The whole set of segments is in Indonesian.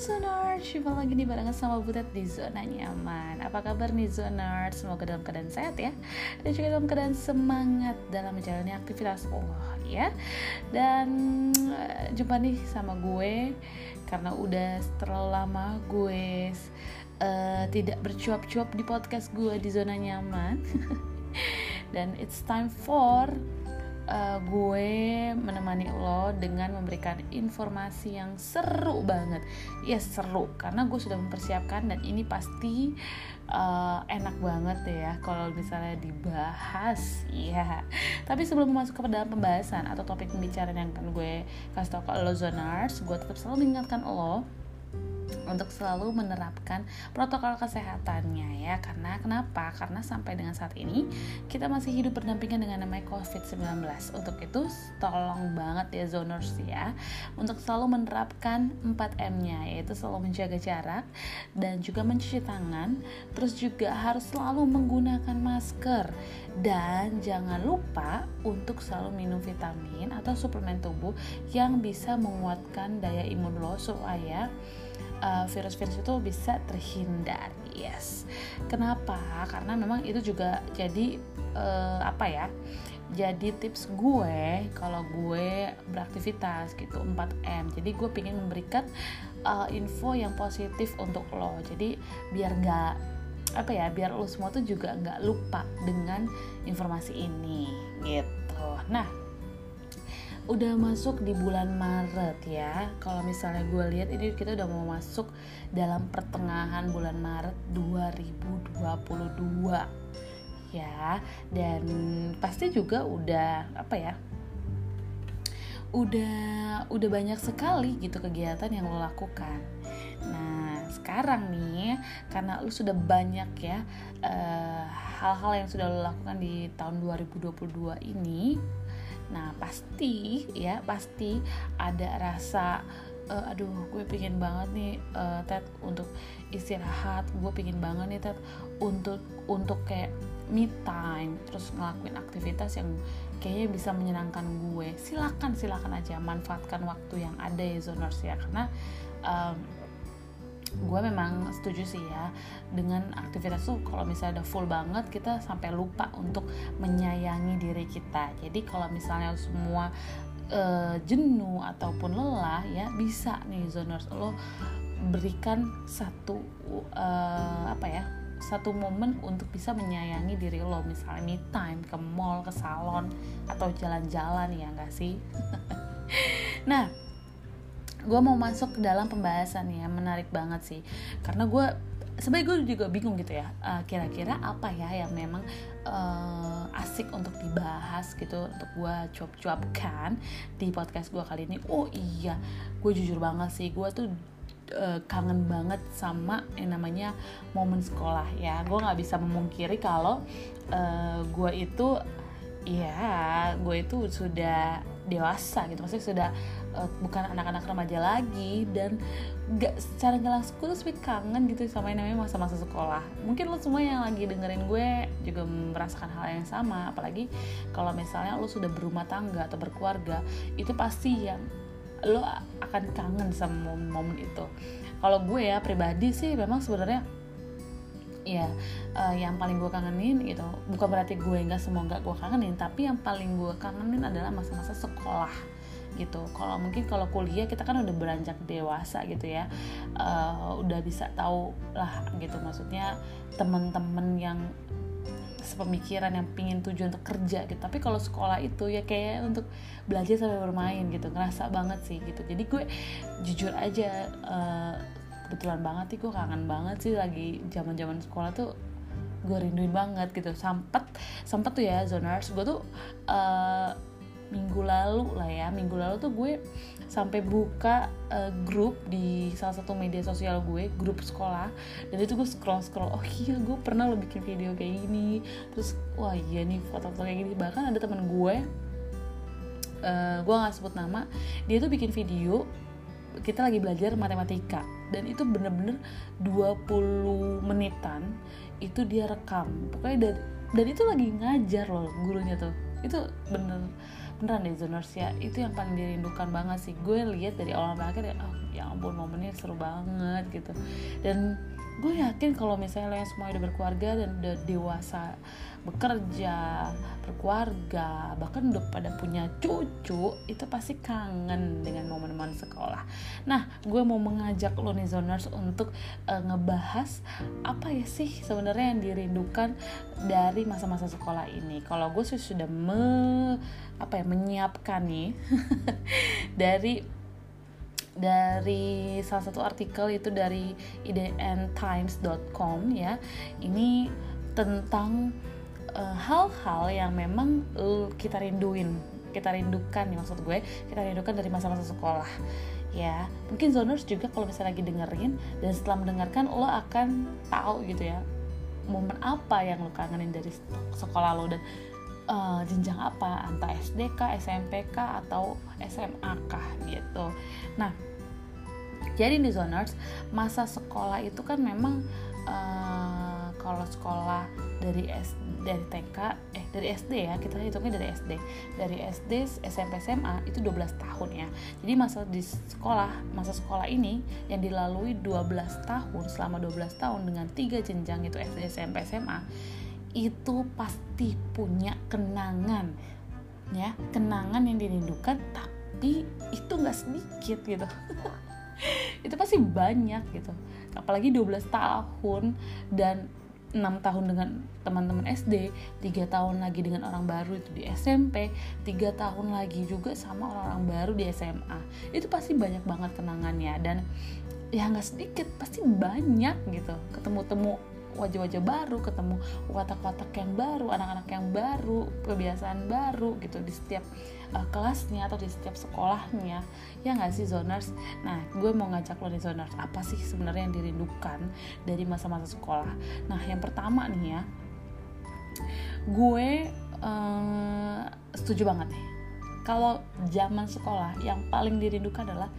Zoners, jumpa lagi nih barengan sama Butet di Zona Nyaman Apa kabar nih Zoners? Semoga dalam keadaan sehat ya. Dan juga dalam keadaan semangat dalam menjalani aktivitas. Allah ya Dan uh, jumpa nih sama gue. Karena udah terlalu lama gue uh, tidak bercuap-cuap di podcast gue di Zona Nyaman Dan it's time for uh, gue menemani lo dengan memberikan informasi yang seru banget. Ya seru karena gue sudah mempersiapkan dan ini pasti uh, enak banget ya kalau misalnya dibahas. Ya. Tapi sebelum masuk ke dalam pembahasan atau topik pembicaraan yang akan gue kasih tau ke lo zoners, gue tetap selalu mengingatkan lo untuk selalu menerapkan protokol kesehatannya ya. Karena kenapa? Karena sampai dengan saat ini kita masih hidup berdampingan dengan namanya COVID-19 untuk itu tolong banget ya zoners ya untuk selalu menerapkan 4M nya yaitu selalu menjaga jarak dan juga mencuci tangan. Terus juga harus selalu menggunakan masker. Dan jangan lupa untuk selalu minum vitamin atau suplemen tubuh yang bisa menguatkan daya imun lo supaya uh, virus-virus itu bisa terhindar. Yes. Kenapa? Karena memang itu juga jadi uh, apa ya? Jadi tips gue kalau gue beraktivitas gitu 4M. Jadi gue pengen memberikan uh, info yang positif untuk lo. Jadi biar nggak apa ya biar lo semua tuh juga nggak lupa dengan informasi ini gitu. Nah udah masuk di bulan Maret ya. Kalau misalnya gue lihat ini kita udah mau masuk dalam pertengahan bulan Maret 2022 ya dan pasti juga udah apa ya udah udah banyak sekali gitu kegiatan yang lo lakukan. Nah sekarang nih karena lo sudah banyak ya eh, hal-hal uh, yang sudah lo lakukan di tahun 2022 ini Nah pasti ya pasti ada rasa uh, aduh gue pingin banget nih uh, Ted untuk istirahat. Gue pingin banget nih Ted untuk untuk kayak me time terus ngelakuin aktivitas yang kayaknya bisa menyenangkan gue. Silakan silakan aja manfaatkan waktu yang ada ya zoners ya. Karena um, gue memang setuju sih ya. Dengan aktivitas tuh kalau misalnya udah full banget kita sampai lupa untuk menyayangi diri kita. Jadi kalau misalnya semua uh, jenuh ataupun lelah ya bisa nih zoners. Lo berikan satu uh, apa ya satu momen untuk bisa menyayangi diri lo. Misalnya me time ke mall ke salon atau jalan-jalan ya enggak sih? Nah gue mau masuk ke dalam pembahasan ya menarik banget sih. Karena gue sebenarnya gue juga bingung gitu ya uh, kira-kira apa ya yang memang uh, asik untuk dibahas gitu untuk gue cuap-cuapkan di podcast gue kali ini. Oh iya gue jujur banget sih gue tuh uh, kangen banget sama yang namanya momen sekolah ya. Gue nggak bisa memungkiri kalau uh, gue itu ya gue itu sudah dewasa gitu. Maksudnya sudah uh, bukan anak-anak remaja lagi dan gak secara nggak langsung gue tuh kangen gitu sama yang namanya masa-masa sekolah. Mungkin lo semua yang lagi dengerin gue juga merasakan hal yang sama apalagi kalau misalnya lo sudah berumah tangga atau berkeluarga itu pasti yang lo akan kangen sama momen, momen itu. Kalau gue ya pribadi sih memang sebenarnya ya uh, yang paling gue kangenin gitu bukan berarti gue nggak semua nggak gue kangenin tapi yang paling gue kangenin adalah masa-masa sekolah gitu. Kalau mungkin kalau kuliah kita kan udah beranjak dewasa gitu ya. Uh, udah bisa tahu lah gitu. Maksudnya temen-temen yang sepemikiran yang pingin tujuan untuk kerja gitu. Tapi kalau sekolah itu ya kayak untuk belajar sampai bermain gitu. Ngerasa banget sih gitu. Jadi gue jujur aja uh, kebetulan banget sih gue kangen banget sih lagi zaman zaman sekolah tuh gue rinduin banget gitu. Sempet sempet tuh ya zoners. Gue tuh uh, minggu lalu lah ya. Minggu lalu tuh gue sampai buka uh, grup di salah satu media sosial gue grup sekolah. Dan itu gue scroll scroll oh iya gue pernah lo bikin video kayak gini. Terus wah iya nih foto-foto kayak gini. Bahkan ada temen gue uh, gue nggak sebut nama dia tuh bikin video kita lagi belajar matematika. Dan itu bener-bener 20 menitan itu dia rekam. Pokoknya dan dan itu lagi ngajar loh gurunya tuh. Itu bener beneran deh zoners ya itu yang paling dirindukan banget sih. Gue lihat dari awal sampai akhir ya oh, ya ampun momennya seru banget gitu. Dan gue yakin kalau misalnya lo yang semua udah berkeluarga dan udah dewasa bekerja berkeluarga bahkan udah pada punya cucu itu pasti kangen dengan momen-momen sekolah. Nah gue mau mengajak lo nih zoners untuk uh, ngebahas apa ya sih sebenarnya yang dirindukan dari masa-masa sekolah ini. Kalau gue sudah me apa ya menyiapkan nih dari dari salah satu artikel itu dari idntimes.com ya. Ini tentang eh, hal-hal uh, yang memang kita rinduin kita rindukan nih maksud gue kita rindukan dari masa-masa sekolah ya. Mungkin zoners juga kalau misalnya lagi dengerin dan setelah mendengarkan lo akan tahu gitu ya momen apa yang lo kangenin dari sekolah lo dan uh, jenjang apa? Entah SD kah, SMP kah atau SMA kah gitu. Nah, jadi nih zoners masa sekolah itu kan memang uh, kalau sekolah dari S dari TK eh dari SD ya kita hitungnya dari SD dari SD SMP SMA itu 12 tahun ya. Jadi masa di sekolah masa sekolah ini yang dilalui 12 tahun selama 12 tahun dengan tiga jenjang itu SD SMP SMA itu pasti punya kenangan ya kenangan yang dirindukan tapi itu nggak sedikit gitu itu pasti banyak gitu apalagi 12 tahun dan 6 tahun dengan teman-teman SD, 3 tahun lagi dengan orang baru itu di SMP, 3 tahun lagi juga sama orang-orang baru di SMA. Itu pasti banyak banget kenangannya dan ya nggak sedikit, pasti banyak gitu. Ketemu-temu wajah-wajah baru, ketemu watak-watak yang baru, anak-anak yang baru, kebiasaan baru gitu di setiap uh, kelasnya atau di setiap sekolahnya. Ya nggak sih zoners? Nah, gue mau ngajak lo nih zoners, apa sih sebenarnya yang dirindukan dari masa-masa sekolah? Nah, yang pertama nih ya, gue uh, setuju banget nih. Kalau zaman sekolah yang paling dirindukan adalah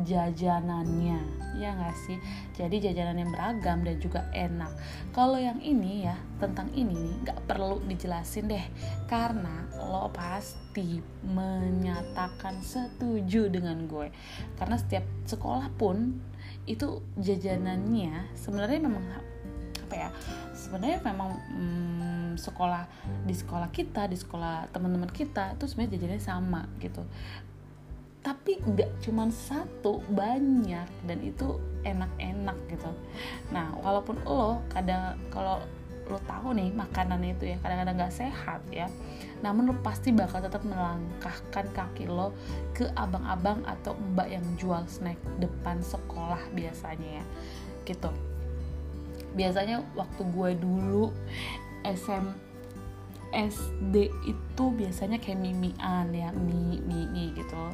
jajanannya ya nggak sih? Jadi jajanan yang beragam dan juga enak. Kalau yang ini ya tentang ini nggak perlu dijelasin deh. Karena lo pasti menyatakan setuju dengan gue. Karena setiap sekolah pun itu jajanannya sebenarnya memang apa ya sebenarnya memang hmm, sekolah di sekolah kita di sekolah teman-teman kita itu sebenarnya jajanannya sama gitu tapi nggak cuma satu banyak. Dan itu enak-enak gitu. Nah walaupun lo kadang kalau lo tahu nih makanannya itu ya kadang-kadang nggak sehat ya. Namun lo pasti bakal tetap melangkahkan kaki lo ke abang-abang atau mbak yang jual snack depan sekolah biasanya ya. Gitu. Biasanya waktu gue dulu SM SD itu biasanya kayak mimian ya mie mie, mie gitu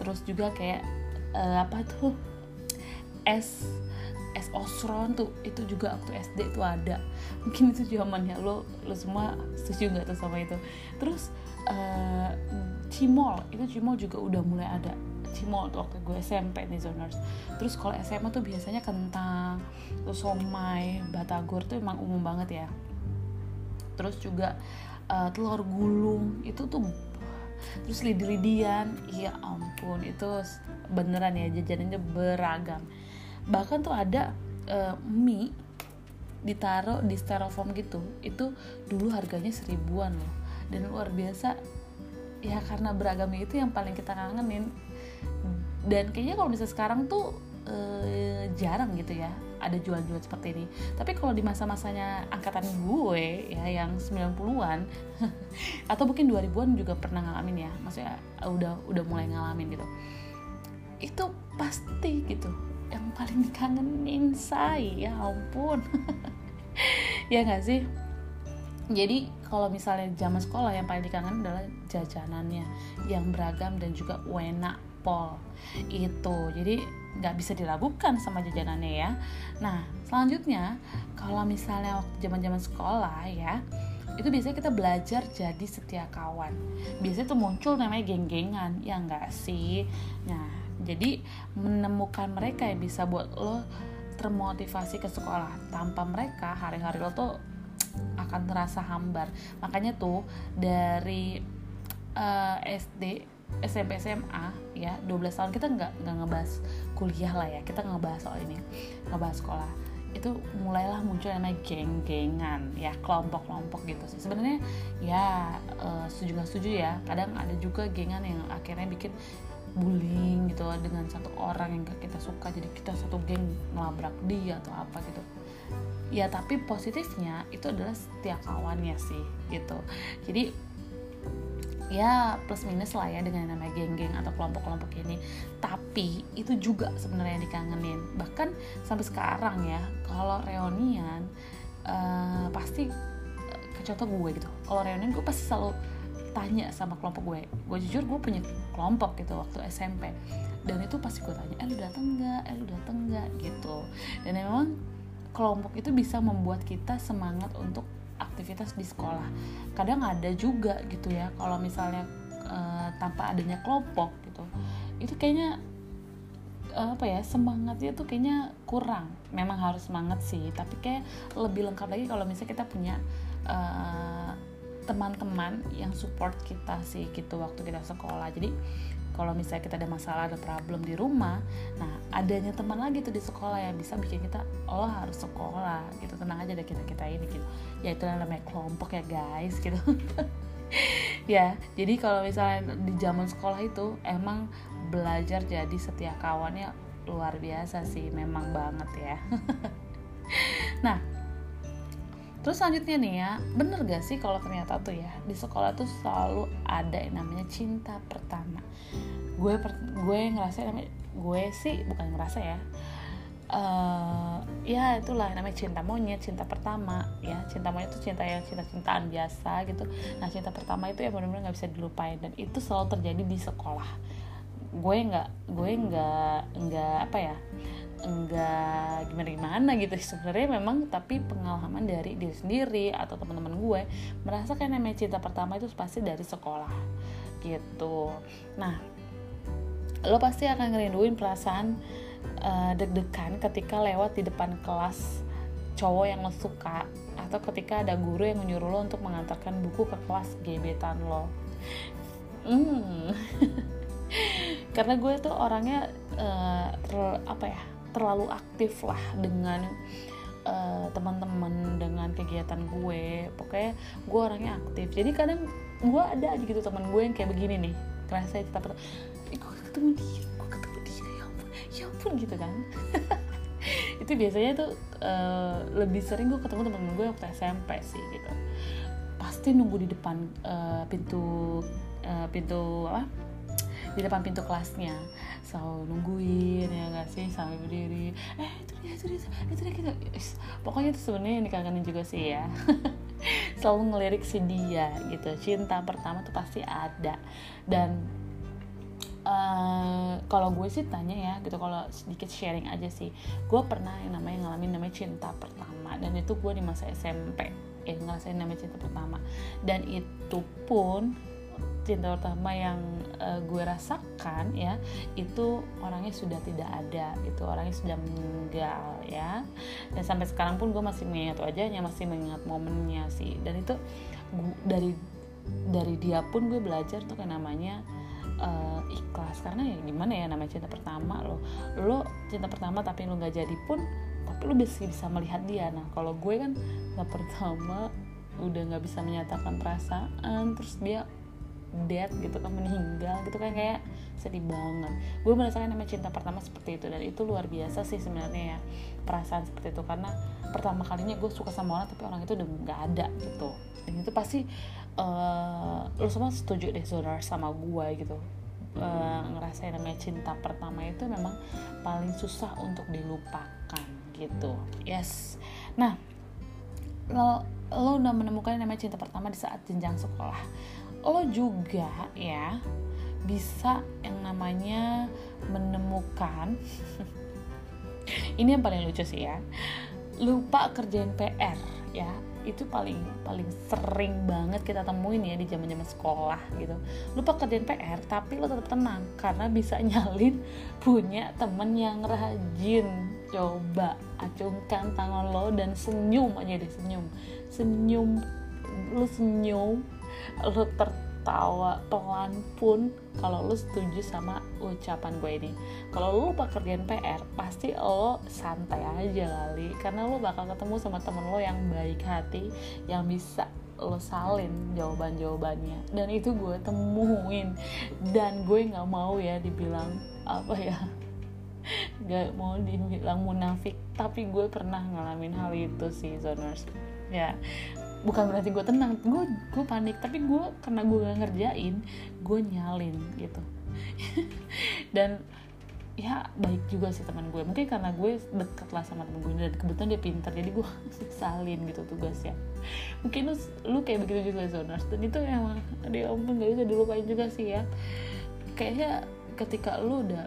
terus juga kayak uh, apa tuh? Es es osron tuh itu juga waktu SD tuh ada. Mungkin itu zamannya. Lo lo semua setuju nggak tuh sama itu? Terus uh, cimol itu cimol juga udah mulai ada. Cimol tuh waktu gue SMP nih zoners terus kalau SMA tuh biasanya kentang terus somai batagor tuh emang umum banget ya. Terus juga uh, telur gulung itu tuh terus lidi-lidian. Iya ampun itu beneran ya jajanannya beragam. Bahkan tuh ada uh, mie ditaruh di styrofoam gitu. Itu dulu harganya seribuan loh. Dan luar biasa ya karena beragamnya itu yang paling kita kangenin. Dan kayaknya kalau misalnya sekarang tuh uh, jarang gitu ya ada jual-jual seperti ini. Tapi kalau di masa-masanya angkatan gue ya yang 90-an atau mungkin 2000-an juga pernah ngalamin ya. Maksudnya udah udah mulai ngalamin gitu. Itu pasti gitu. Yang paling dikangenin saya ya ampun. Ya nggak sih? Jadi kalau misalnya zaman sekolah yang paling dikangen adalah jajanannya. Yang beragam dan juga enak pol. Itu. Jadi nggak bisa diragukan sama jajanannya ya. Nah selanjutnya kalau misalnya waktu zaman zaman sekolah ya itu biasanya kita belajar jadi setia kawan. Biasanya tuh muncul namanya geng-gengan ya enggak sih? Nah jadi menemukan mereka yang bisa buat lo termotivasi ke sekolah. Tanpa mereka hari-hari lo tuh akan terasa hambar. Makanya tuh dari uh, SD SMP SMA ya 12 tahun kita nggak nggak ngebahas kuliah lah ya kita ngebahas soal ini ngebahas sekolah. Itu mulailah muncul yang namanya geng-gengan ya kelompok-kelompok gitu sih. Sebenarnya ya uh, setuju nggak setuju ya. Kadang ada juga gengan yang akhirnya bikin bullying gitu dengan satu orang yang kita suka jadi kita satu geng ngelabrak dia atau apa gitu. Ya tapi positifnya itu adalah setiap kawannya sih gitu. Jadi ya plus minus lah ya dengan namanya geng-geng atau kelompok-kelompok ini. Tapi itu juga sebenarnya yang dikangenin. Bahkan sampai sekarang ya kalau reunian uh, pasti ke contoh gue gitu. Kalau reunian gue pasti selalu tanya sama kelompok gue. Gue jujur gue punya kelompok gitu waktu SMP dan itu pasti gue tanya eh lu dateng nggak? Eh lu dateng nggak? Gitu. Dan memang kelompok itu bisa membuat kita semangat untuk aktivitas di sekolah. Kadang ada juga gitu ya kalau misalnya uh, tanpa adanya kelompok gitu itu kayaknya uh, apa ya semangatnya tuh kayaknya kurang. Memang harus semangat sih tapi kayak lebih lengkap lagi kalau misalnya kita punya uh, teman-teman yang support kita sih gitu waktu kita sekolah. Jadi kalau misalnya kita ada masalah ada problem di rumah nah adanya teman lagi tuh di sekolah yang bisa bikin kita oh harus sekolah gitu. Tenang aja deh kita kita ini gitu. Ya itu namanya kelompok ya guys gitu. Ya jadi kalau misalnya di zaman sekolah itu emang belajar jadi setia kawannya luar biasa sih memang banget ya. Nah Terus selanjutnya nih ya, bener gak sih kalau ternyata tuh ya di sekolah tuh selalu ada yang namanya cinta pertama. Gue per, gue ngerasa namanya gue sih bukan ngerasa ya. Uh, ya itulah namanya cinta monyet, cinta pertama ya cinta monyet itu cinta yang cinta cintaan biasa gitu. Nah cinta pertama itu ya benar-benar nggak bisa dilupain dan itu selalu terjadi di sekolah. Gue nggak gue nggak nggak apa ya enggak gimana gimana gitu. Sebenarnya memang tapi pengalaman dari diri sendiri atau teman-teman gue merasa kayak namanya cinta pertama itu pasti dari sekolah gitu. Nah lo pasti akan ngerinduin perasaan uh, deg-degan ketika lewat di depan kelas cowok yang lo suka atau ketika ada guru yang menyuruh lo untuk mengantarkan buku ke kelas gebetan lo. Hmm. karena gue tuh orangnya uh, apa ya terlalu aktif lah dengan uh, teman-teman dengan kegiatan gue. Pokoknya gue orangnya aktif. Jadi kadang gue ada aja gitu teman gue yang kayak begini nih. Kerasa kita eh, gue ketemu dia? Gue ketemu dia? Ya ampun ya ampun gitu kan. Itu biasanya tuh uh, lebih sering gue ketemu teman gue waktu SMP sih gitu. Pasti nunggu di depan uh, pintu uh, pintu apa di depan pintu kelasnya. Selalu nungguin ya gak sih? Sampai berdiri. Eh itu dia itu dia itu dia gitu. Pokoknya itu sebenarnya yang dikangenin juga sih ya. Selalu ngelirik si dia gitu. Cinta pertama tuh pasti ada. Dan Uh, kalau gue sih tanya ya gitu. Kalau sedikit sharing aja sih. Gue pernah yang namanya ngalamin namanya cinta pertama. Dan itu gue di masa SMP ya ngerasain namanya cinta pertama. Dan itu pun cinta pertama yang uh, gue rasakan ya itu orangnya sudah tidak ada itu orangnya sudah meninggal ya. Dan sampai sekarang pun gue masih mengingat wajahnya masih mengingat momennya sih. Dan itu gue, dari dari dia pun gue belajar tuh kayak namanya uh, ikhlas. Karena ya gimana ya namanya cinta pertama lo lo cinta pertama tapi lo nggak jadi pun tapi lo bisa bisa melihat dia. Nah kalau gue kan nggak pertama udah nggak bisa menyatakan perasaan terus dia dead gitu kan meninggal gitu kan kayak sedih banget. Gue merasakan namanya cinta pertama seperti itu dan itu luar biasa sih sebenarnya ya perasaan seperti itu. Karena pertama kalinya gue suka sama orang tapi orang itu udah nggak ada gitu. Dan itu pasti uh, lo semua setuju deh saudara sama gue gitu. Uh, ngerasain namanya cinta pertama itu memang paling susah untuk dilupakan gitu. Yes. Nah lo lo udah menemukan namanya cinta pertama di saat jenjang sekolah lo juga ya bisa yang namanya menemukan ini yang paling lucu sih ya lupa kerjain PR ya. Itu paling paling sering banget kita temuin ya di zaman zaman sekolah gitu. Lupa kerjain PR tapi lo tetap tenang karena bisa nyalin punya temen yang rajin. Coba acungkan tangan lo dan senyum aja deh senyum. Senyum lo senyum lo ter ketawa pelan pun kalau lo setuju sama ucapan gue ini. Kalau lo lupa kerjaan PR pasti lo santai aja kali. Karena lo bakal ketemu sama temen lo yang baik hati yang bisa lo salin jawaban jawabannya dan itu gue temuin. Dan gue nggak mau ya dibilang apa ya gak mau dibilang munafik. Tapi gue pernah ngalamin hal itu sih zoners. Ya bukan berarti gue tenang gue gue panik tapi gue karena gue gak ngerjain gue nyalin gitu. Dan ya baik juga sih teman gue mungkin karena gue deket lah sama temen gue dan kebetulan dia pintar jadi gue salin gitu tugasnya mungkin lu, lu kayak begitu juga zoners. Dan itu emang dia ampun gak bisa dilupain juga sih ya. Kayaknya ketika lu udah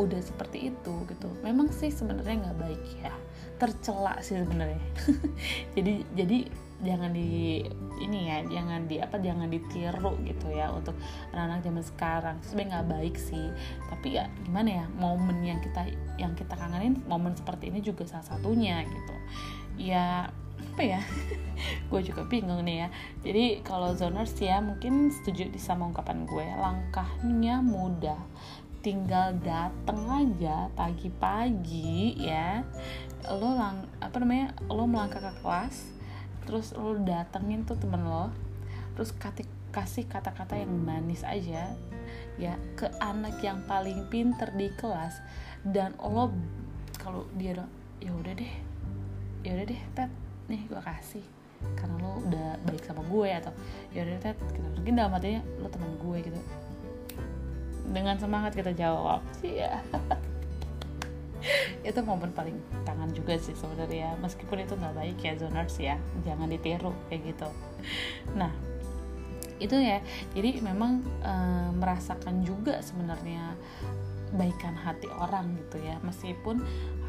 udah seperti itu gitu memang sih sebenarnya nggak baik ya tercela sih sebenarnya. Jadi jadi jangan di ini ya jangan di apa jangan ditiru gitu ya untuk anak-anak zaman sekarang. Sebenarnya nggak baik sih. Tapi ya gimana ya momen yang kita yang kita kangenin momen seperti ini juga salah satunya gitu. Ya apa ya? Gue juga bingung nih ya. Jadi kalau zoners ya mungkin setuju sama ungkapan gue. Langkahnya mudah. Tinggal dateng aja pagi-pagi ya lo lang apa namanya lo melangkah ke kelas terus lo datengin tuh temen lo terus kasih kasih kata-kata yang manis aja ya ke anak yang paling pinter di kelas dan lo kalau dia ya udah deh ya udah deh tet nih gue kasih karena lo udah baik sama gue atau ya udah tet gitu. mungkin dalam hatinya lo teman gue gitu dengan semangat kita jawab sih ya itu momen paling kangen juga sih sebenarnya. Meskipun itu nggak baik ya zoners ya. Jangan ditiru kayak gitu. Nah itu ya. Jadi memang e, merasakan juga sebenarnya baikan hati orang gitu ya. Meskipun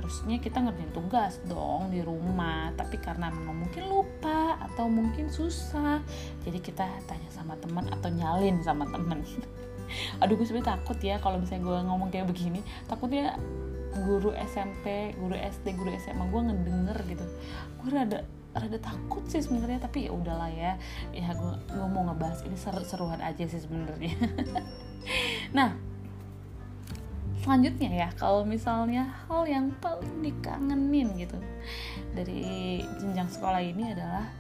harusnya kita ngerjain tugas dong di rumah tapi karena memang mungkin lupa atau mungkin susah jadi kita tanya sama teman atau nyalin sama teman. Aduh gue sebenernya takut ya kalau misalnya gue ngomong kayak begini. Takutnya guru SMP guru SD guru SMA gue ngedenger gitu. Gue rada rada takut sih sebenarnya tapi ya udahlah ya. Ya gue gue mau ngebahas ini seru-seruan aja sih sebenarnya. Nah selanjutnya ya kalau misalnya hal yang paling dikangenin gitu dari jenjang sekolah ini adalah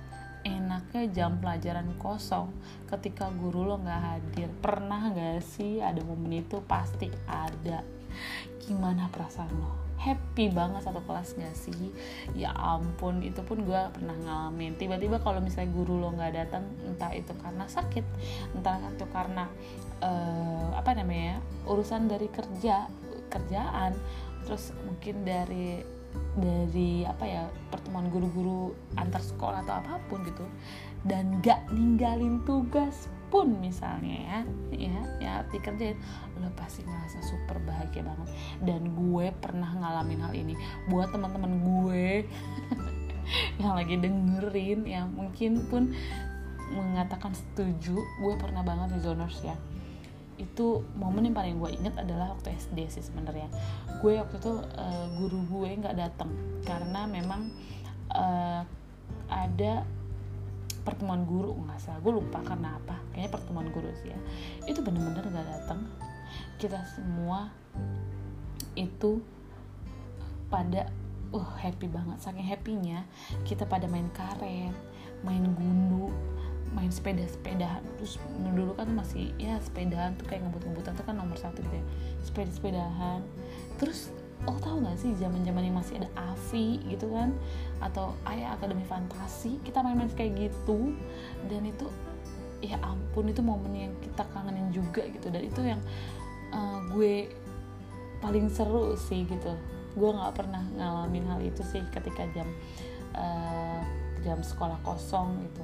enaknya jam pelajaran kosong. Ketika guru lo nggak hadir pernah nggak sih ada momen itu? Pasti ada gimana perasaan lo? Happy banget satu kelas gak sih? Ya ampun itu pun gue pernah ngalamin. Tiba-tiba kalau misalnya guru lo nggak datang entah itu karena sakit entah itu karena uh, apa namanya urusan dari kerja kerjaan terus mungkin dari dari apa ya pertemuan guru-guru antar sekolah atau apa pun gitu dan gak ninggalin tugas pun misalnya ya ya ya dikerjain lo pasti ngerasa super bahagia banget. Dan gue pernah ngalamin hal ini. Buat teman-teman gue yang lagi dengerin ya mungkin pun mengatakan setuju gue pernah banget di zoners ya. Itu momen yang paling gue inget adalah waktu SD sih sebenarnya. Gue waktu itu uh, guru gue nggak datang karena memang uh, ada pertemuan guru nggak salah gue lupa karena apa. Kayaknya pertemuan guru sih ya. Itu bener-bener nggak datang kita semua itu pada uh happy banget. Saking happynya kita pada main karet main gundu main sepeda sepedahan terus dulu kan masih ya sepedahan tuh kayak ngebut-ngebutan tuh kan nomor satu gitu ya. Sepeda sepedahan terus oh tau gak sih zaman zaman yang masih ada Avi gitu kan? Atau ayah akademi fantasi kita main-main kayak gitu. Dan itu ya ampun itu momen yang kita kangenin juga gitu. Dan itu yang uh, gue paling seru sih gitu. Gue nggak pernah ngalamin hal itu sih ketika jam uh, jam sekolah kosong gitu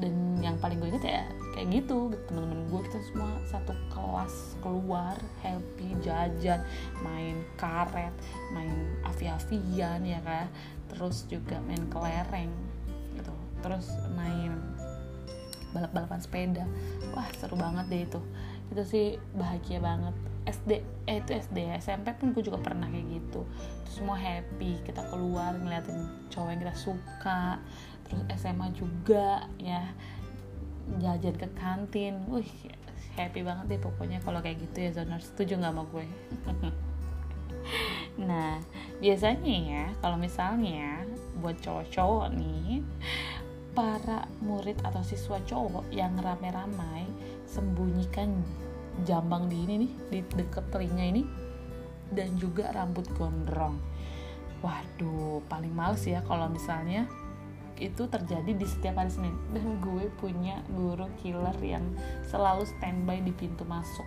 dan yang paling gue inget ya kayak gitu. Teman-teman gue kita semua satu kelas keluar happy jajan main karet main avi-avian ya kan. Terus juga main kelereng gitu. Terus main balap-balapan sepeda. Wah seru banget deh itu. Itu sih bahagia banget. SD eh itu SD SMP pun gue juga pernah kayak gitu. Itu semua happy kita keluar ngeliatin cowok yang kita suka terus SMA juga ya. Jajan ke kantin. Wih happy banget deh pokoknya kalau kayak gitu ya zoners. Setuju nggak sama gue? Nah biasanya ya kalau misalnya buat cowok-cowok nih para murid atau siswa cowok yang rame-ramai sembunyikan jambang di ini nih di deket telinga ini dan juga rambut gondrong. Waduh paling males ya kalau misalnya itu terjadi di setiap hari Senin. Dan gue punya guru killer yang selalu standby di pintu masuk.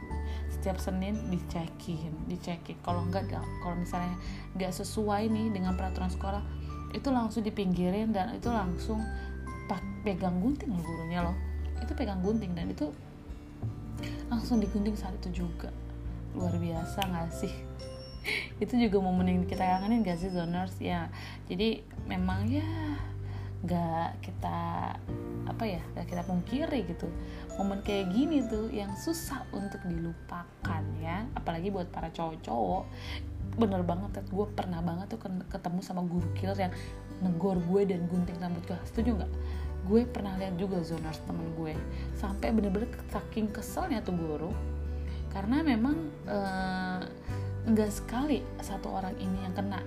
Setiap Senin dicekin dicekin. Kalau enggak kalau misalnya nggak sesuai nih dengan peraturan sekolah itu langsung dipinggirin dan itu langsung pegang gunting loh gurunya loh. Itu pegang gunting dan itu langsung digunting saat itu juga. Luar biasa nggak sih? Itu juga momen yang kita kangenin gak sih zoners? Ya jadi memang ya gak kita apa ya gak kita pungkiri gitu. Momen kayak gini tuh yang susah untuk dilupakan ya. Apalagi buat para cowok-cowok. Bener banget gue pernah banget tuh ketemu sama guru killer yang negor gue dan gunting rambut gue. Setuju nggak? Gue pernah lihat juga zoners temen gue. Sampai bener-bener saking keselnya tuh guru. Karena memang enggak sekali satu orang ini yang kena.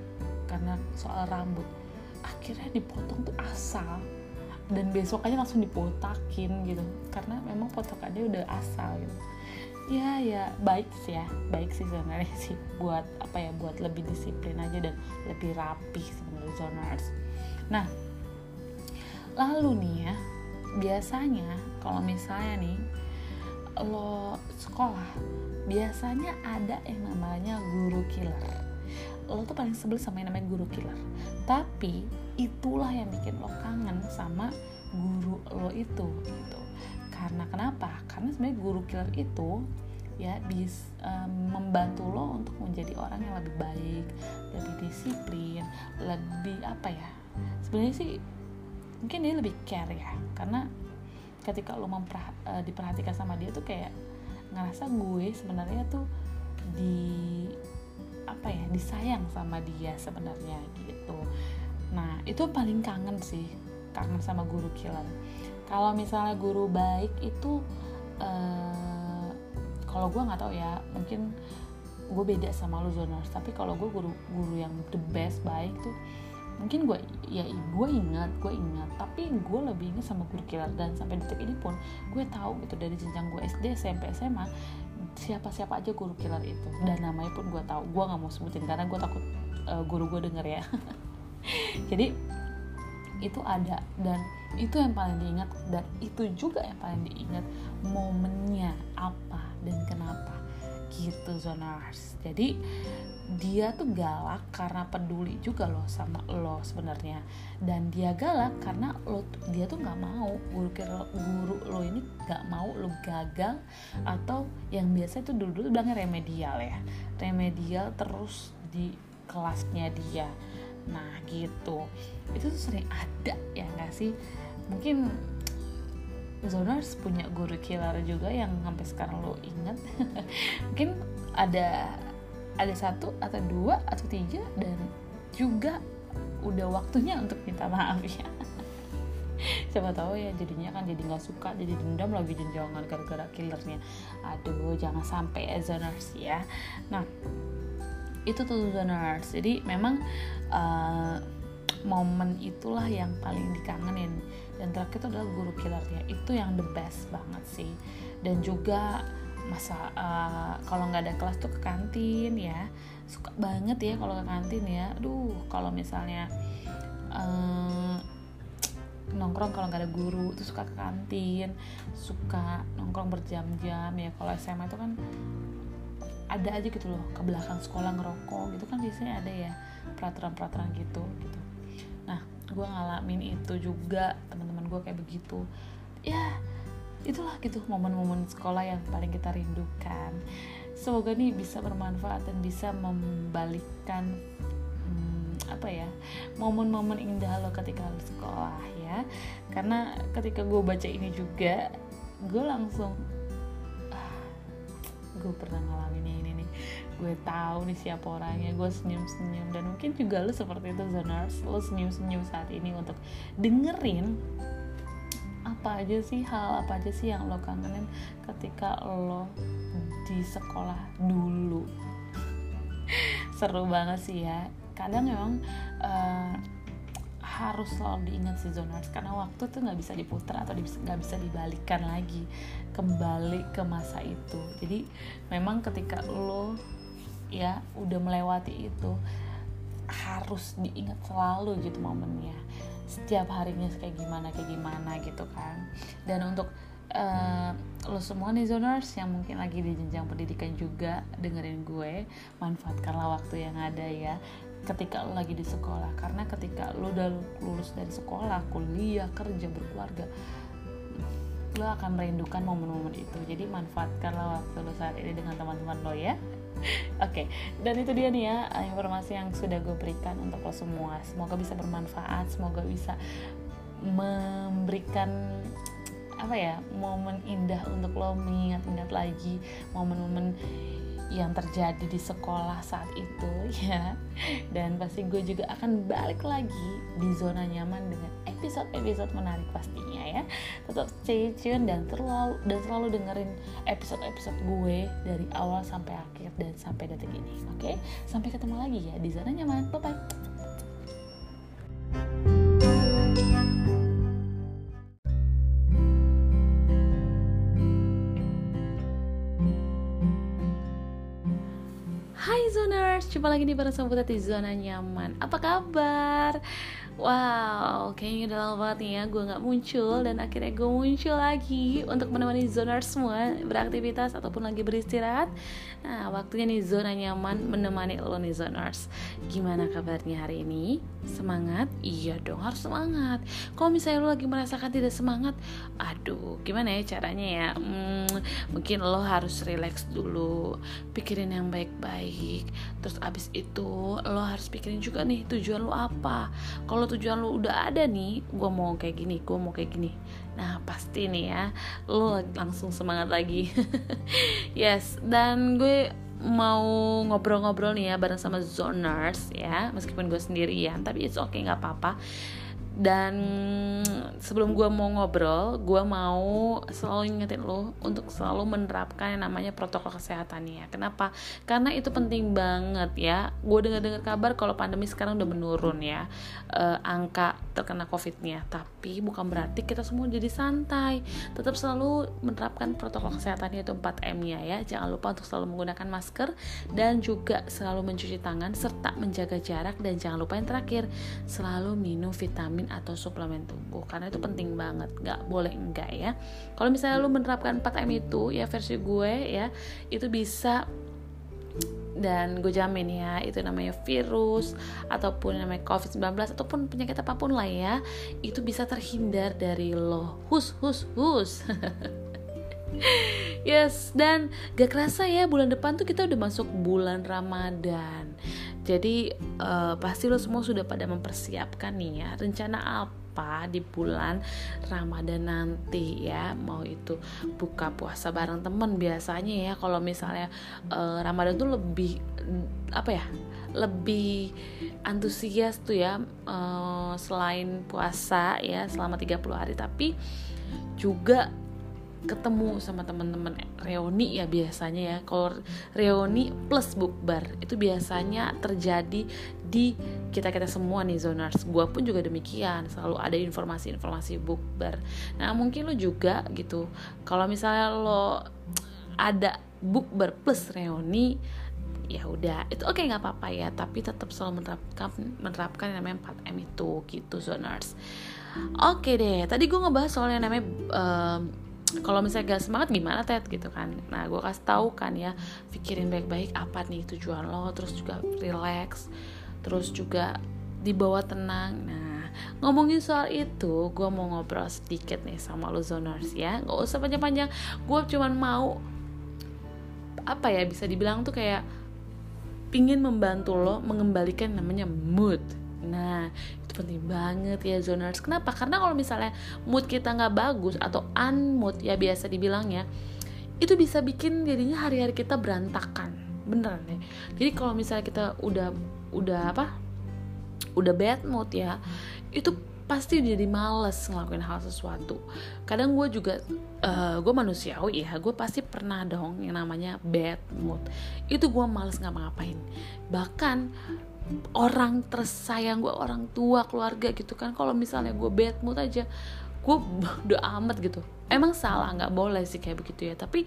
Karena soal rambut akhirnya dipotong tuh asal. Dan besokannya langsung dipotakin gitu. Karena memang potongannya udah asal gitu. Ya ya baik sih ya. Baik sih sebenarnya sih. Buat apa ya buat lebih disiplin aja dan lebih rapi sebenarnya zoners. Nah lalu nih ya biasanya kalau misalnya nih lo sekolah biasanya ada yang namanya guru killer lo tuh paling sebel sama yang namanya guru killer. Tapi itulah yang bikin lo kangen sama guru lo itu gitu. Karena kenapa? Karena sebenarnya guru killer itu ya bisa um, membantu lo untuk menjadi orang yang lebih baik lebih disiplin lebih apa ya? Sebenarnya sih mungkin dia lebih care ya. Karena ketika lo memperha uh, diperhatikan sama dia tuh kayak ngerasa gue sebenarnya tuh di apa ya disayang sama dia sebenarnya gitu. Nah itu paling kangen sih kangen sama guru killer kalau misalnya guru baik itu uh, kalau gue nggak tahu ya mungkin gue beda sama lu zoners. Tapi kalau gue guru guru yang the best baik tuh mungkin gue ya gue ingat gue ingat. Tapi gue lebih ingat sama guru killer dan sampai detik ini pun gue tahu gitu dari jenjang gue SD SMP SMA siapa-siapa aja guru killer itu. Dan namanya pun gue tahu. Gue nggak mau sebutin karena gue takut uh, guru gue denger ya. Jadi itu ada. Dan itu yang paling diingat. Dan itu juga yang paling diingat momennya apa dan kenapa gitu zoners jadi dia tuh galak karena peduli juga loh sama lo sebenarnya. Dan dia galak karena lo dia tuh nggak mau guru guru lo ini nggak mau lo gagal atau yang biasa itu dulu dulu bilangnya remedial ya. Remedial terus di kelasnya dia. Nah gitu. Itu tuh sering ada ya nggak sih? Mungkin zoners punya guru killer juga yang sampai sekarang lo inget mungkin ada ada satu atau dua atau tiga dan juga udah waktunya untuk minta maaf ya. Siapa tahu ya jadinya kan jadi nggak suka jadi dendam lagi jenjongan gara-gara killernya. Aduh jangan sampai ya zoners ya. Nah itu tuh zoners. Jadi memang uh, momen itulah yang paling dikangenin dan terakhir itu adalah guru killernya itu yang the best banget sih. Dan juga masa uh, kalau nggak ada kelas tuh ke kantin ya. Suka banget ya kalau ke kantin ya. Aduh kalau misalnya uh, nongkrong kalau nggak ada guru tuh suka ke kantin. Suka nongkrong berjam-jam ya. Kalau SMA itu kan ada aja gitu loh. Ke belakang sekolah ngerokok gitu kan biasanya ada ya. Peraturan-peraturan gitu. Gitu gue ngalamin itu juga teman-teman gue kayak begitu. Ya itulah gitu momen-momen sekolah yang paling kita rindukan. Semoga nih bisa bermanfaat dan bisa membalikkan hmm, apa ya momen-momen indah lo ketika lo sekolah ya. Karena ketika gue baca ini juga gue langsung ah, gue pernah ngalamin ini gue tahu nih siapa orangnya gue senyum-senyum. Dan mungkin juga lo seperti itu zoners. Lo senyum-senyum saat ini untuk dengerin apa aja sih hal apa aja sih yang lo kangenin ketika lo di sekolah dulu. Seru banget sih ya. Kadang memang uh, harus selalu diingat sih zoners. Karena waktu tuh nggak bisa diputar atau nggak bisa dibalikan lagi. Kembali ke masa itu. Jadi memang ketika lo ya udah melewati itu harus diingat selalu gitu momennya. Setiap harinya kayak gimana kayak gimana gitu kan. Dan untuk uh, lo semua nih zoners yang mungkin lagi di jenjang pendidikan juga dengerin gue manfaatkanlah waktu yang ada ya ketika lo lagi di sekolah. Karena ketika lo udah lulus dari sekolah kuliah kerja berkeluarga lo akan merindukan momen-momen itu. Jadi manfaatkanlah waktu lo saat ini dengan teman-teman lo ya Oke, okay. dan itu dia nih ya informasi yang sudah gue berikan untuk lo semua. Semoga bisa bermanfaat, semoga bisa memberikan apa ya momen indah untuk lo mengingat-ingat lagi momen-momen yang terjadi di sekolah saat itu ya. Dan pasti gue juga akan balik lagi di zona nyaman dengan episode-episode menarik pastinya ya. Tetap stay tune dan terlalu dan selalu dengerin episode-episode gue dari awal sampai akhir dan sampai detik ini oke? Sampai ketemu lagi ya di zona nyaman. Bye bye jumpa lagi di bareng sama di Zona Nyaman Apa kabar? Wow, kayaknya udah lama banget nih ya gue gak muncul Dan akhirnya gue muncul lagi Untuk menemani zoners semua beraktivitas ataupun lagi beristirahat Nah, waktunya nih zona nyaman menemani lo nih zoners Gimana kabarnya hari ini? Semangat? Iya dong, harus semangat Kalau misalnya lo lagi merasakan tidak semangat Aduh, gimana ya caranya ya? Hmm, mungkin lo harus relax dulu Pikirin yang baik-baik Terus abis itu lo harus pikirin juga nih tujuan lo apa? Kalau tujuan lu udah ada nih gue mau kayak gini gue mau kayak gini. Nah pasti nih ya lu langsung semangat lagi. Yes dan gue mau ngobrol-ngobrol nih ya bareng sama zoners ya meskipun gue sendirian tapi it's okay nggak apa-apa dan sebelum gue mau ngobrol gue mau selalu ingetin lo untuk selalu menerapkan yang namanya protokol kesehatan ya. Kenapa? Karena itu penting banget ya. Gue dengar dengar kabar kalau pandemi sekarang udah menurun ya. Uh, angka terkena covidnya. Tapi bukan berarti kita semua jadi santai. Tetap selalu menerapkan protokol kesehatan yaitu 4M nya ya. Jangan lupa untuk selalu menggunakan masker dan juga selalu mencuci tangan serta menjaga jarak dan jangan lupa yang terakhir selalu minum vitamin atau suplemen tubuh karena itu penting banget nggak boleh enggak ya. Kalau misalnya lu menerapkan 4M itu ya versi gue ya itu bisa dan gue jamin ya itu namanya virus ataupun namanya covid-19 ataupun penyakit apa pun lah ya itu bisa terhindar dari lo. Hus hus hus. Yes dan gak kerasa ya bulan depan tuh kita udah masuk bulan ramadan jadi uh, pasti lo semua sudah pada mempersiapkan nih ya rencana apa di bulan Ramadan nanti ya. Mau itu buka puasa bareng temen biasanya ya kalau misalnya uh, Ramadan tuh lebih apa ya lebih antusias tuh ya uh, selain puasa ya selama 30 hari. Tapi juga ketemu sama teman-teman reuni ya biasanya ya. Kalau reuni plus bukber itu biasanya terjadi di kita kita semua nih zoners. Gue pun juga demikian selalu ada informasi-informasi bukber nah mungkin lo juga gitu kalau misalnya lo ada bukber plus reuni ya udah. Itu oke okay, nggak apa-apa ya tapi tetap selalu menerapkan menerapkan yang namanya 4M itu gitu zoners. Oke okay deh tadi gue ngebahas soal yang namanya um, kalau misalnya gak semangat gimana Ted? Gitu kan. Nah gue kasih tahu kan ya pikirin baik-baik apa nih tujuan lo terus juga relax terus juga dibawa tenang. Nah ngomongin soal itu gue mau ngobrol sedikit nih sama lo zoners ya. Gak usah panjang-panjang. Gue cuman mau apa ya bisa dibilang tuh kayak pingin membantu lo mengembalikan namanya mood. Nah, penting banget ya zoners. Kenapa? Karena kalau misalnya mood kita nggak bagus atau unmood ya biasa dibilangnya, itu bisa bikin jadinya hari-hari kita berantakan. Beneran deh. Jadi kalau misalnya kita udah udah apa? Udah bad mood ya, itu pasti jadi males ngelakuin hal sesuatu kadang gue juga uh, gue manusiawi ya gue pasti pernah dong yang namanya bad mood itu gue males ngapa-ngapain bahkan orang tersayang gue orang tua keluarga gitu kan. Kalau misalnya gue bad mood aja gue udah amat gitu. Emang salah nggak boleh sih kayak begitu ya. Tapi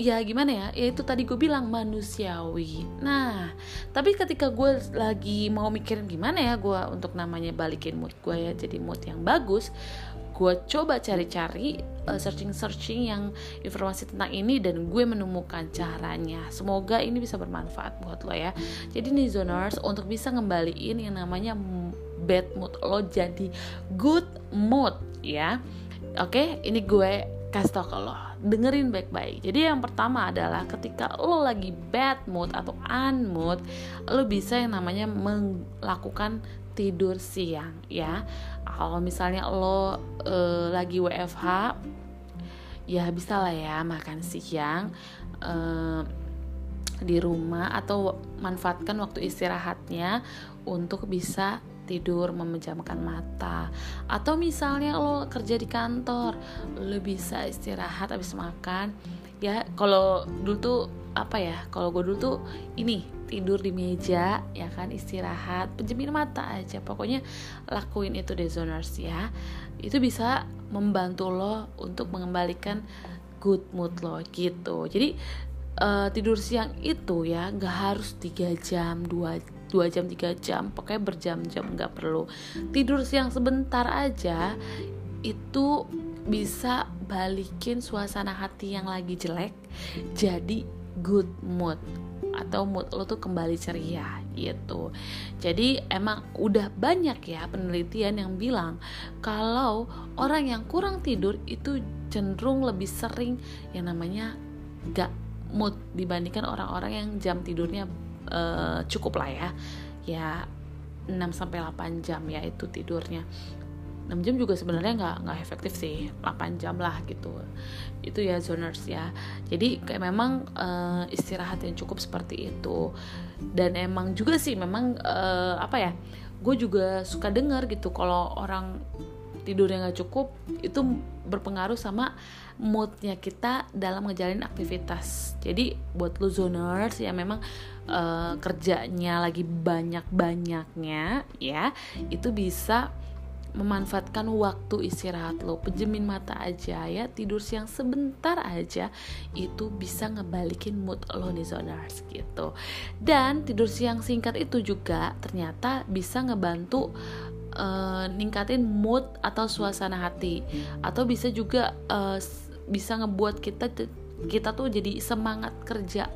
ya gimana ya? Ya itu tadi gue bilang manusiawi. Nah tapi ketika gue lagi mau mikirin gimana ya gue untuk namanya balikin mood gue ya jadi mood yang bagus gue coba cari-cari searching-searching yang informasi tentang ini dan gue menemukan caranya. Semoga ini bisa bermanfaat buat lo ya. Jadi nih zoners untuk bisa ngembaliin yang namanya bad mood lo jadi good mood ya. Oke ini gue kasih tau ke lo. Dengerin baik-baik. Jadi yang pertama adalah ketika lo lagi bad mood atau unmood lo bisa yang namanya melakukan tidur siang ya. Kalau misalnya lo uh, lagi WFH ya bisa lah ya makan siang uh, di rumah atau manfaatkan waktu istirahatnya untuk bisa tidur memejamkan mata. Atau misalnya lo kerja di kantor lo bisa istirahat habis makan. Ya kalau dulu tuh apa ya kalau gue dulu tuh ini tidur di meja ya kan istirahat penjemin mata aja. Pokoknya lakuin itu deh zoners ya. Itu bisa membantu lo untuk mengembalikan good mood lo gitu. Jadi uh, tidur siang itu ya nggak harus tiga jam dua dua jam tiga jam. Pokoknya berjam-jam nggak perlu. Tidur siang sebentar aja itu bisa balikin suasana hati yang lagi jelek jadi good mood atau mood lo tuh kembali ceria gitu. Jadi emang udah banyak ya penelitian yang bilang kalau orang yang kurang tidur itu cenderung lebih sering yang namanya gak mood dibandingkan orang-orang yang jam tidurnya uh, cukup lah ya ya 6 sampai 8 jam ya itu tidurnya 6 jam juga sebenarnya nggak nggak efektif sih. 8 jam lah gitu. Itu ya zoners ya. Jadi kayak memang uh, istirahat yang cukup seperti itu. Dan emang juga sih memang uh, apa ya gue juga suka dengar gitu kalau orang tidur yang nggak cukup itu berpengaruh sama moodnya kita dalam ngejalin aktivitas. Jadi buat lo zoners ya memang uh, kerjanya lagi banyak banyaknya ya itu bisa memanfaatkan waktu istirahat lo. Pejemin mata aja ya tidur siang sebentar aja itu bisa ngebalikin mood lo nih zoners gitu. Dan tidur siang singkat itu juga ternyata bisa ngebantu uh, ningkatin mood atau suasana hati. Atau bisa juga uh, bisa ngebuat kita kita tuh jadi semangat kerja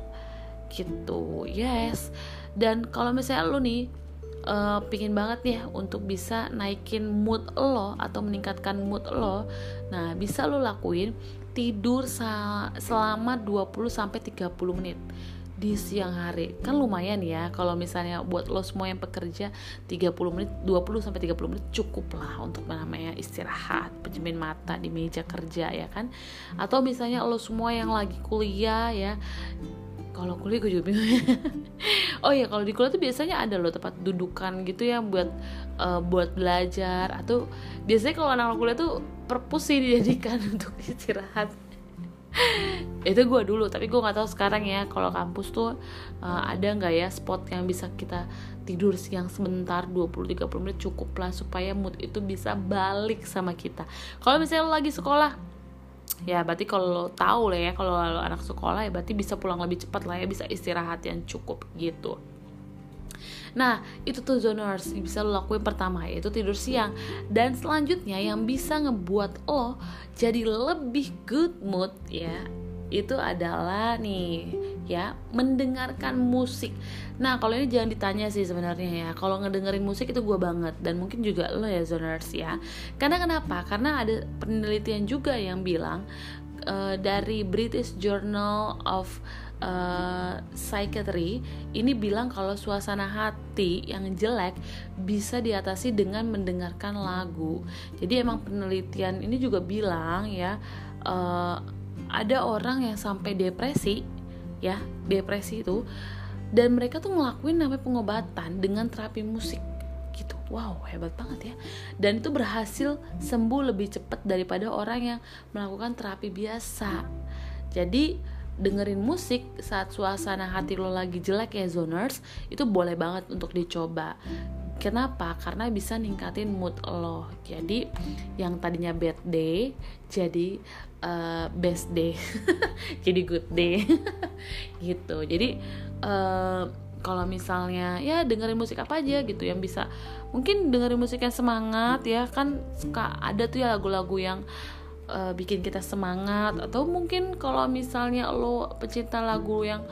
gitu. Yes. Dan kalau misalnya lo nih uh, pingin banget nih untuk bisa naikin mood lo atau meningkatkan mood lo. Nah bisa lo lakuin tidur selama 20 sampai 30 menit di siang hari. Kan lumayan ya kalau misalnya buat lo semua yang pekerja 30 menit 20 sampai 30 menit cukup lah untuk namanya istirahat penjemin mata di meja kerja ya kan? Atau misalnya lo semua yang lagi kuliah ya kalau kuliah gue juga bingung oh ya kalau di kuliah tuh biasanya ada loh tempat dudukan gitu ya buat uh, buat belajar. Atau biasanya kalau anak kuliah tuh perpus sih dijadikan untuk istirahat. Itu gue dulu tapi gue nggak tahu sekarang ya kalau kampus tuh uh, ada nggak ya spot yang bisa kita tidur siang sebentar 20-30 menit cukup lah supaya mood itu bisa balik sama kita. Kalau misalnya lo lagi sekolah ya berarti kalau tahu lah ya kalau anak sekolah ya berarti bisa pulang lebih cepat lah ya bisa istirahat yang cukup gitu Nah, itu tuh zoners bisa lo lakuin pertama yaitu tidur siang. Dan selanjutnya yang bisa ngebuat lo jadi lebih good mood ya itu adalah nih ya mendengarkan musik. Nah kalau ini jangan ditanya sih sebenarnya ya. Kalau ngedengerin musik itu gue banget dan mungkin juga lo ya zoners ya. Karena kenapa? Karena ada penelitian juga yang bilang uh, dari British Journal of uh, psychiatry ini bilang kalau suasana hati yang jelek bisa diatasi dengan mendengarkan lagu. Jadi emang penelitian ini juga bilang ya uh, ada orang yang sampai depresi ya depresi itu. Dan mereka tuh ngelakuin namanya pengobatan dengan terapi musik gitu. Wow hebat banget ya. Dan itu berhasil sembuh lebih cepat daripada orang yang melakukan terapi biasa. Jadi dengerin musik saat suasana hati lo lagi jelek ya zoners itu boleh banget untuk dicoba. Kenapa? Karena bisa ningkatin mood lo. Jadi yang tadinya bad day jadi uh, best day, jadi good day, gitu. Jadi uh, kalau misalnya ya dengerin musik apa aja gitu yang bisa mungkin dengerin musik yang semangat ya. Kan suka ada tuh ya lagu-lagu yang uh, bikin kita semangat. Atau mungkin kalau misalnya lo pecinta lagu yang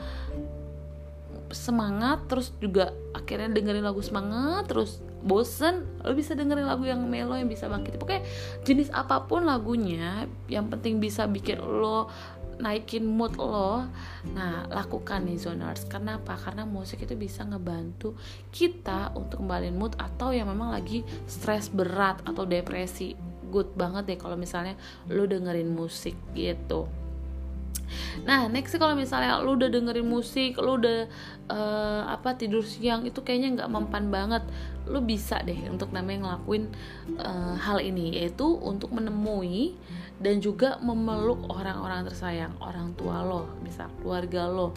semangat terus juga akhirnya dengerin lagu semangat terus bosen lo bisa dengerin lagu yang melo yang bisa bangkit. Pokoknya jenis apa pun lagunya yang penting bisa bikin lo naikin mood lo nah lakukan nih zoners kenapa karena musik itu bisa ngebantu kita untuk kembaliin mood atau yang memang lagi stres berat atau depresi. Good banget deh kalau misalnya lo dengerin musik gitu Nah next kalau misalnya lu udah dengerin musik, lu udah uh, apa tidur siang itu kayaknya nggak mempan banget, lu bisa deh untuk namanya ngelakuin uh, hal ini yaitu untuk menemui dan juga memeluk orang-orang tersayang, orang tua lo, misal keluarga lo,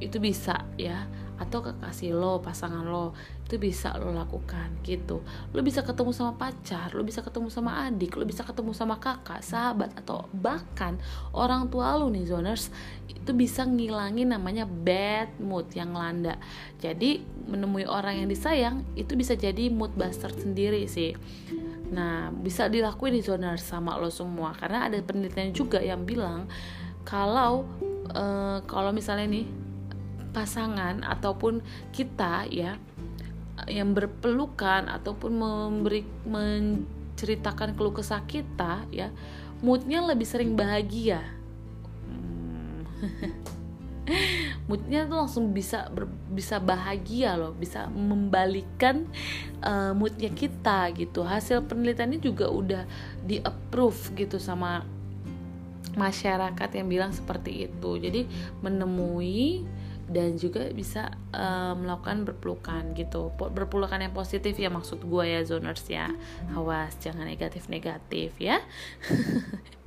itu bisa ya atau kekasih lo, pasangan lo itu bisa lo lakukan gitu. Lo bisa ketemu sama pacar, lo bisa ketemu sama adik, lo bisa ketemu sama kakak, sahabat atau bahkan orang tua lo nih zoners itu bisa ngilangin namanya bad mood yang landa. Jadi menemui orang yang disayang itu bisa jadi mood buster sendiri sih. Nah, bisa dilakuin di zoners sama lo semua karena ada penelitian juga yang bilang kalau uh, kalau misalnya nih pasangan ataupun kita ya yang berpelukan ataupun memberi menceritakan keluh kesah kita ya moodnya lebih sering bahagia. Hmm. moodnya tuh langsung bisa ber, bisa bahagia loh bisa membalikan uh, moodnya kita gitu. Hasil penelitiannya juga udah di approve gitu sama masyarakat yang bilang seperti itu. Jadi menemui dan juga bisa uh, melakukan berpelukan gitu. Berpelukan yang positif ya maksud gue ya zoners ya. Awas jangan negatif negatif ya.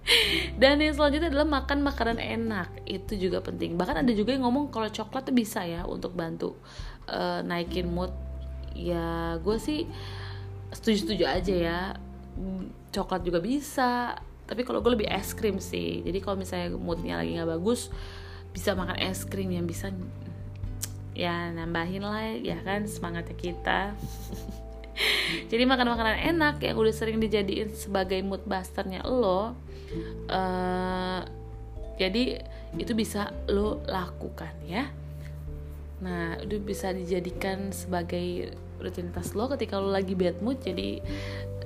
Dan yang selanjutnya adalah makan makanan enak. Itu juga penting. Bahkan ada juga yang ngomong kalau coklat tuh bisa ya untuk bantu uh, naikin mood. Ya gue sih setuju setuju aja ya. Coklat juga bisa. Tapi kalau gue lebih es krim sih. Jadi kalau misalnya moodnya lagi nggak bagus bisa makan es krim yang bisa ya nambahin lah ya kan semangatnya kita. Jadi makan makanan enak yang udah sering dijadiin sebagai mood busternya lo uh, jadi itu bisa lo lakukan ya. Nah itu bisa dijadikan sebagai rutinitas lo ketika lo lagi bad mood jadi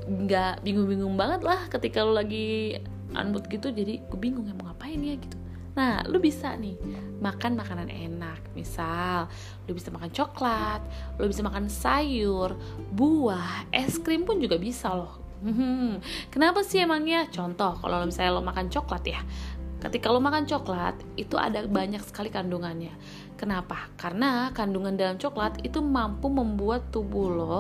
nggak bingung-bingung banget lah ketika lo lagi unmood gitu. Jadi gue bingung ya mau ngapain ya gitu Nah, lu bisa nih makan makanan enak. Misal, lu bisa makan coklat, lu bisa makan sayur, buah, es krim pun juga bisa loh. Hmm, kenapa sih emangnya? Contoh, kalau misalnya lo makan coklat ya, ketika lo makan coklat itu ada banyak sekali kandungannya. Kenapa? Karena kandungan dalam coklat itu mampu membuat tubuh lo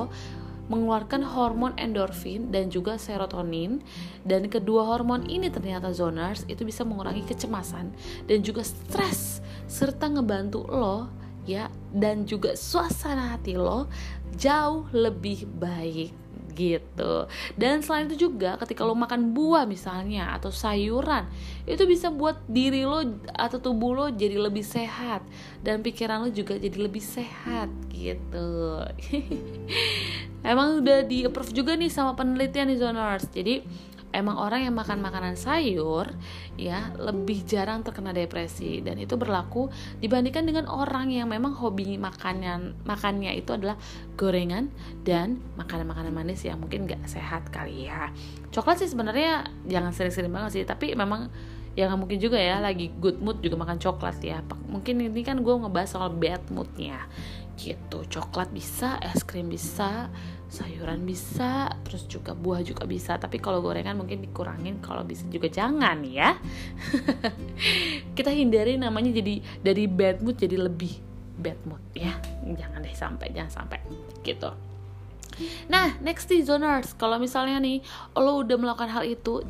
mengeluarkan hormon endorfin dan juga serotonin. Dan kedua hormon ini ternyata zoners itu bisa mengurangi kecemasan dan juga stres serta ngebantu lo ya dan juga suasana hati lo jauh lebih baik gitu. Dan selain itu juga ketika lo makan buah misalnya atau sayuran itu bisa buat diri lo atau tubuh lo jadi lebih sehat dan pikiran lo juga jadi lebih sehat gitu emang udah di approve juga nih sama penelitian di zoners jadi emang orang yang makan makanan sayur ya lebih jarang terkena depresi. Dan itu berlaku dibandingkan dengan orang yang memang hobi makannya makannya itu adalah gorengan dan makanan-makanan manis yang mungkin gak sehat kali ya. Coklat sih sebenarnya jangan sering-sering banget sih tapi memang ya nggak mungkin juga ya lagi good mood juga makan coklat ya. Mungkin ini kan gue ngebahas soal bad moodnya. Gitu coklat bisa es krim bisa sayuran bisa terus juga buah juga bisa. Tapi kalau gorengan mungkin dikurangin kalau bisa juga jangan ya. Kita hindari namanya jadi dari bad mood jadi lebih bad mood ya. Jangan deh sampai jangan sampai. Gitu. Nah, next di zoners, kalau misalnya nih lo udah melakukan hal itu,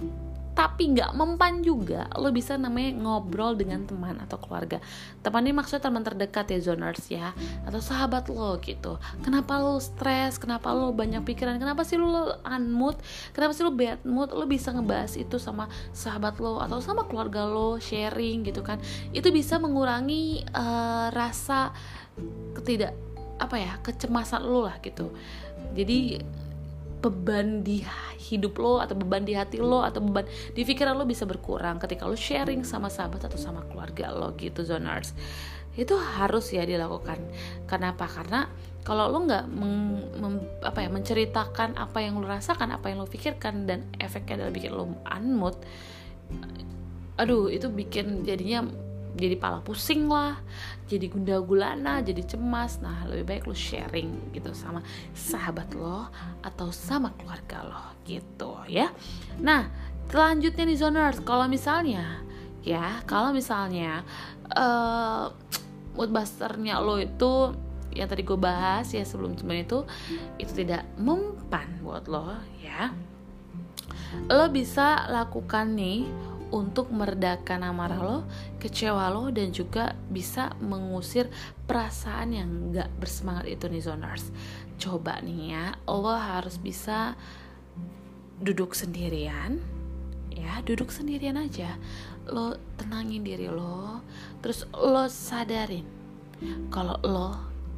tapi nggak mempan juga lo bisa namanya ngobrol dengan teman atau keluarga. Teman ini maksudnya teman terdekat ya zoners ya atau sahabat lo gitu. Kenapa lo stres? Kenapa lo banyak pikiran? Kenapa sih lo unmood? Kenapa sih lo bad mood? Lo bisa ngebahas itu sama sahabat lo atau sama keluarga lo sharing gitu kan. Itu bisa mengurangi uh, rasa ketidak apa ya kecemasan lo lah gitu. Jadi beban di hidup lo atau beban di hati lo atau beban di pikiran lo bisa berkurang ketika lo sharing sama sahabat atau sama keluarga lo gitu zoners. Itu harus ya dilakukan. Kenapa? Karena kalau lo nggak apa ya menceritakan apa yang lo rasakan apa yang lo pikirkan dan efeknya adalah bikin lo unmood aduh itu bikin jadinya jadi pala pusing lah jadi gunda gulana jadi cemas. Nah lebih baik lo sharing gitu sama sahabat lo atau sama keluarga lo gitu ya. Nah selanjutnya nih zoners kalau misalnya ya kalau misalnya uh, moodbusternya lo itu yang tadi gue bahas ya sebelum sebelum itu itu tidak mempan buat lo ya. Lo bisa lakukan nih untuk meredakan amarah lo, kecewa lo, dan juga bisa mengusir perasaan yang gak bersemangat itu nih zoners. Coba nih ya, lo harus bisa duduk sendirian, ya duduk sendirian aja. Lo tenangin diri lo, terus lo sadarin kalau lo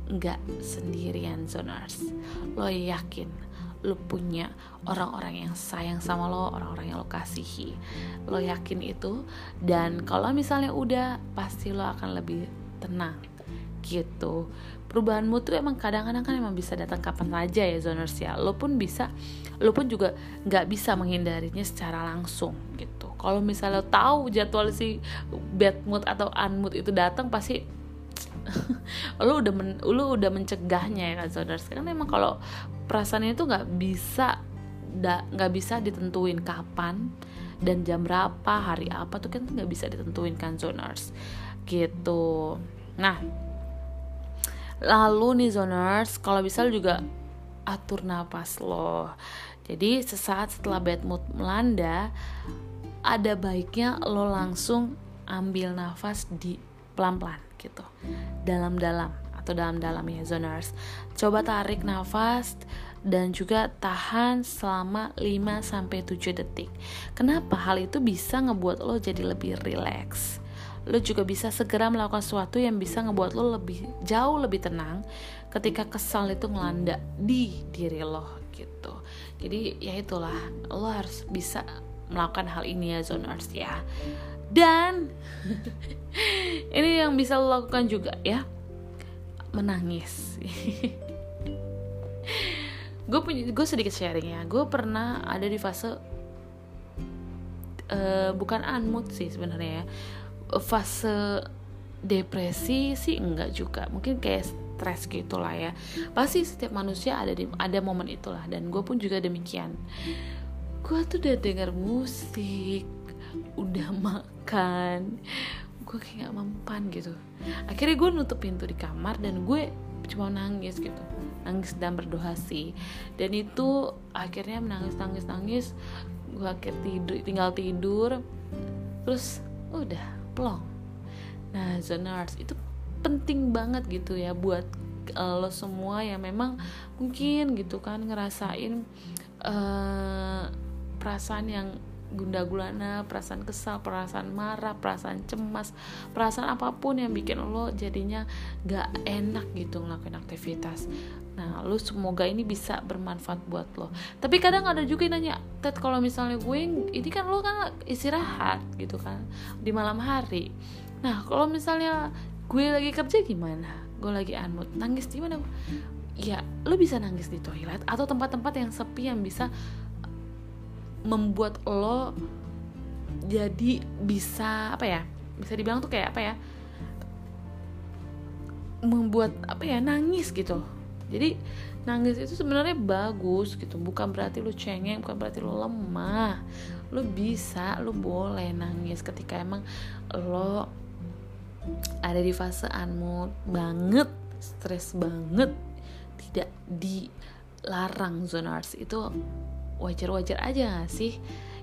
nggak sendirian zoners. Lo yakin lo punya orang-orang yang sayang sama lo, orang-orang yang lo kasihi. Lo yakin itu dan kalau misalnya udah pasti lo akan lebih tenang gitu. Perubahan mood tuh emang kadang-kadang kan emang bisa datang kapan saja ya zoners ya. Lo pun bisa, lo pun juga nggak bisa menghindarinya secara langsung gitu. Kalau misalnya lo tahu jadwal si bad mood atau unmood itu datang pasti lu udah men, lu udah mencegahnya ya kan saudara karena memang kalau perasaan itu nggak bisa nggak bisa ditentuin kapan dan jam berapa hari apa tuh kan nggak bisa ditentuin kan zoners. Gitu. Nah lalu nih zoners kalau bisa lu juga atur nafas lo jadi sesaat setelah bad mood melanda ada baiknya lo langsung ambil nafas di pelan-pelan gitu. Dalam-dalam atau dalam-dalam ya zoners coba tarik nafas dan juga tahan selama 5 sampai 7 detik. Kenapa hal itu bisa ngebuat lo jadi lebih rileks? Lo juga bisa segera melakukan sesuatu yang bisa ngebuat lo lebih jauh lebih tenang ketika kesal itu ngelanda di diri lo gitu. Jadi ya itulah lo harus bisa melakukan hal ini ya zoners ya dan ini yang bisa lo lakukan juga ya menangis. Gue punya gue sedikit sharing ya. Gue pernah ada di fase uh, bukan unmood sih sebenarnya ya. Fase depresi sih enggak juga. Mungkin kayak stres gitulah ya. Pasti setiap manusia ada di ada momen itulah. Dan gue pun juga demikian. Gue tuh udah denger musik udah makan gue kayak gak mempan gitu. Akhirnya gue nutup pintu di kamar dan gue cuma nangis gitu. Nangis dan berdoa sih. Dan itu akhirnya menangis nangis nangis. Gue akhir tidur tinggal tidur. Terus udah plong. Nah zoners itu penting banget gitu ya buat uh, lo semua yang memang mungkin gitu kan ngerasain uh, perasaan yang gunda gulana, perasaan kesal, perasaan marah, perasaan cemas, perasaan apa pun yang bikin lo jadinya gak enak gitu ngelakuin aktivitas. Nah, lo semoga ini bisa bermanfaat buat lo. Tapi kadang ada juga yang nanya, Ted kalau misalnya gue ini kan lo kan istirahat gitu kan di malam hari. Nah, kalau misalnya gue lagi kerja gimana? Gue lagi unmood, nangis di mana? Ya, lo bisa nangis di toilet atau tempat-tempat yang sepi yang bisa membuat lo jadi bisa apa ya bisa dibilang tuh kayak apa ya membuat apa ya nangis gitu. Jadi nangis itu sebenarnya bagus gitu. Bukan berarti lu cengeng bukan berarti lu lemah. Lu bisa lu boleh nangis ketika emang lo ada di fase unmood banget stres banget tidak di larang zoners itu wajar-wajar aja gak sih?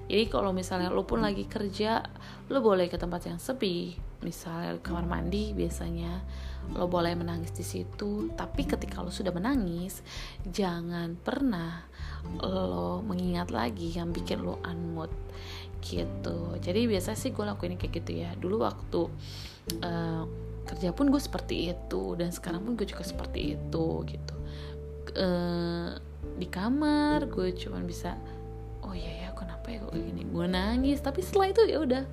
Jadi kalau misalnya lo pun lagi kerja lo boleh ke tempat yang sepi. Misalnya kamar mandi biasanya lo boleh menangis di situ. Tapi ketika lo sudah menangis jangan pernah lo mengingat lagi yang bikin lo unmood gitu. Jadi biasa sih gue lakuin kayak gitu ya. Dulu waktu uh, kerja pun gue seperti itu dan sekarang pun gue juga seperti itu gitu. Uh, di kamar gue cuman bisa oh iya ya kenapa ya kok gini? Gue nangis tapi setelah itu ya udah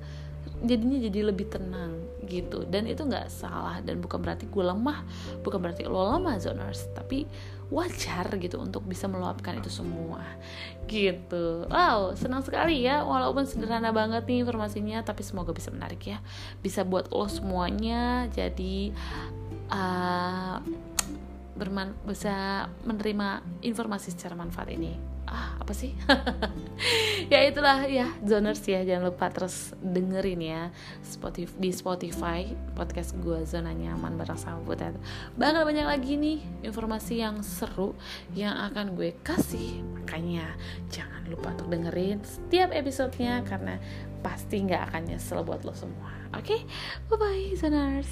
jadinya jadi lebih tenang gitu. Dan itu nggak salah dan bukan berarti gue lemah bukan berarti lo lemah zoners tapi wajar gitu untuk bisa meluapkan itu semua gitu. Wow senang sekali ya walaupun sederhana banget nih informasinya tapi semoga bisa menarik ya. Bisa buat lo semuanya jadi uh, berman bisa menerima informasi secara manfaat ini. Ah apa sih? Ya itulah ya zoners ya. Jangan lupa terus dengerin ya. Spotify di Spotify podcast gue zona nyaman bareng sama Butet bakal banyak lagi nih informasi yang seru yang akan gue kasih. Makanya jangan lupa untuk dengerin setiap episodenya karena pasti nggak akan nyesel buat lo semua. Oke? Okay? bye bye zoners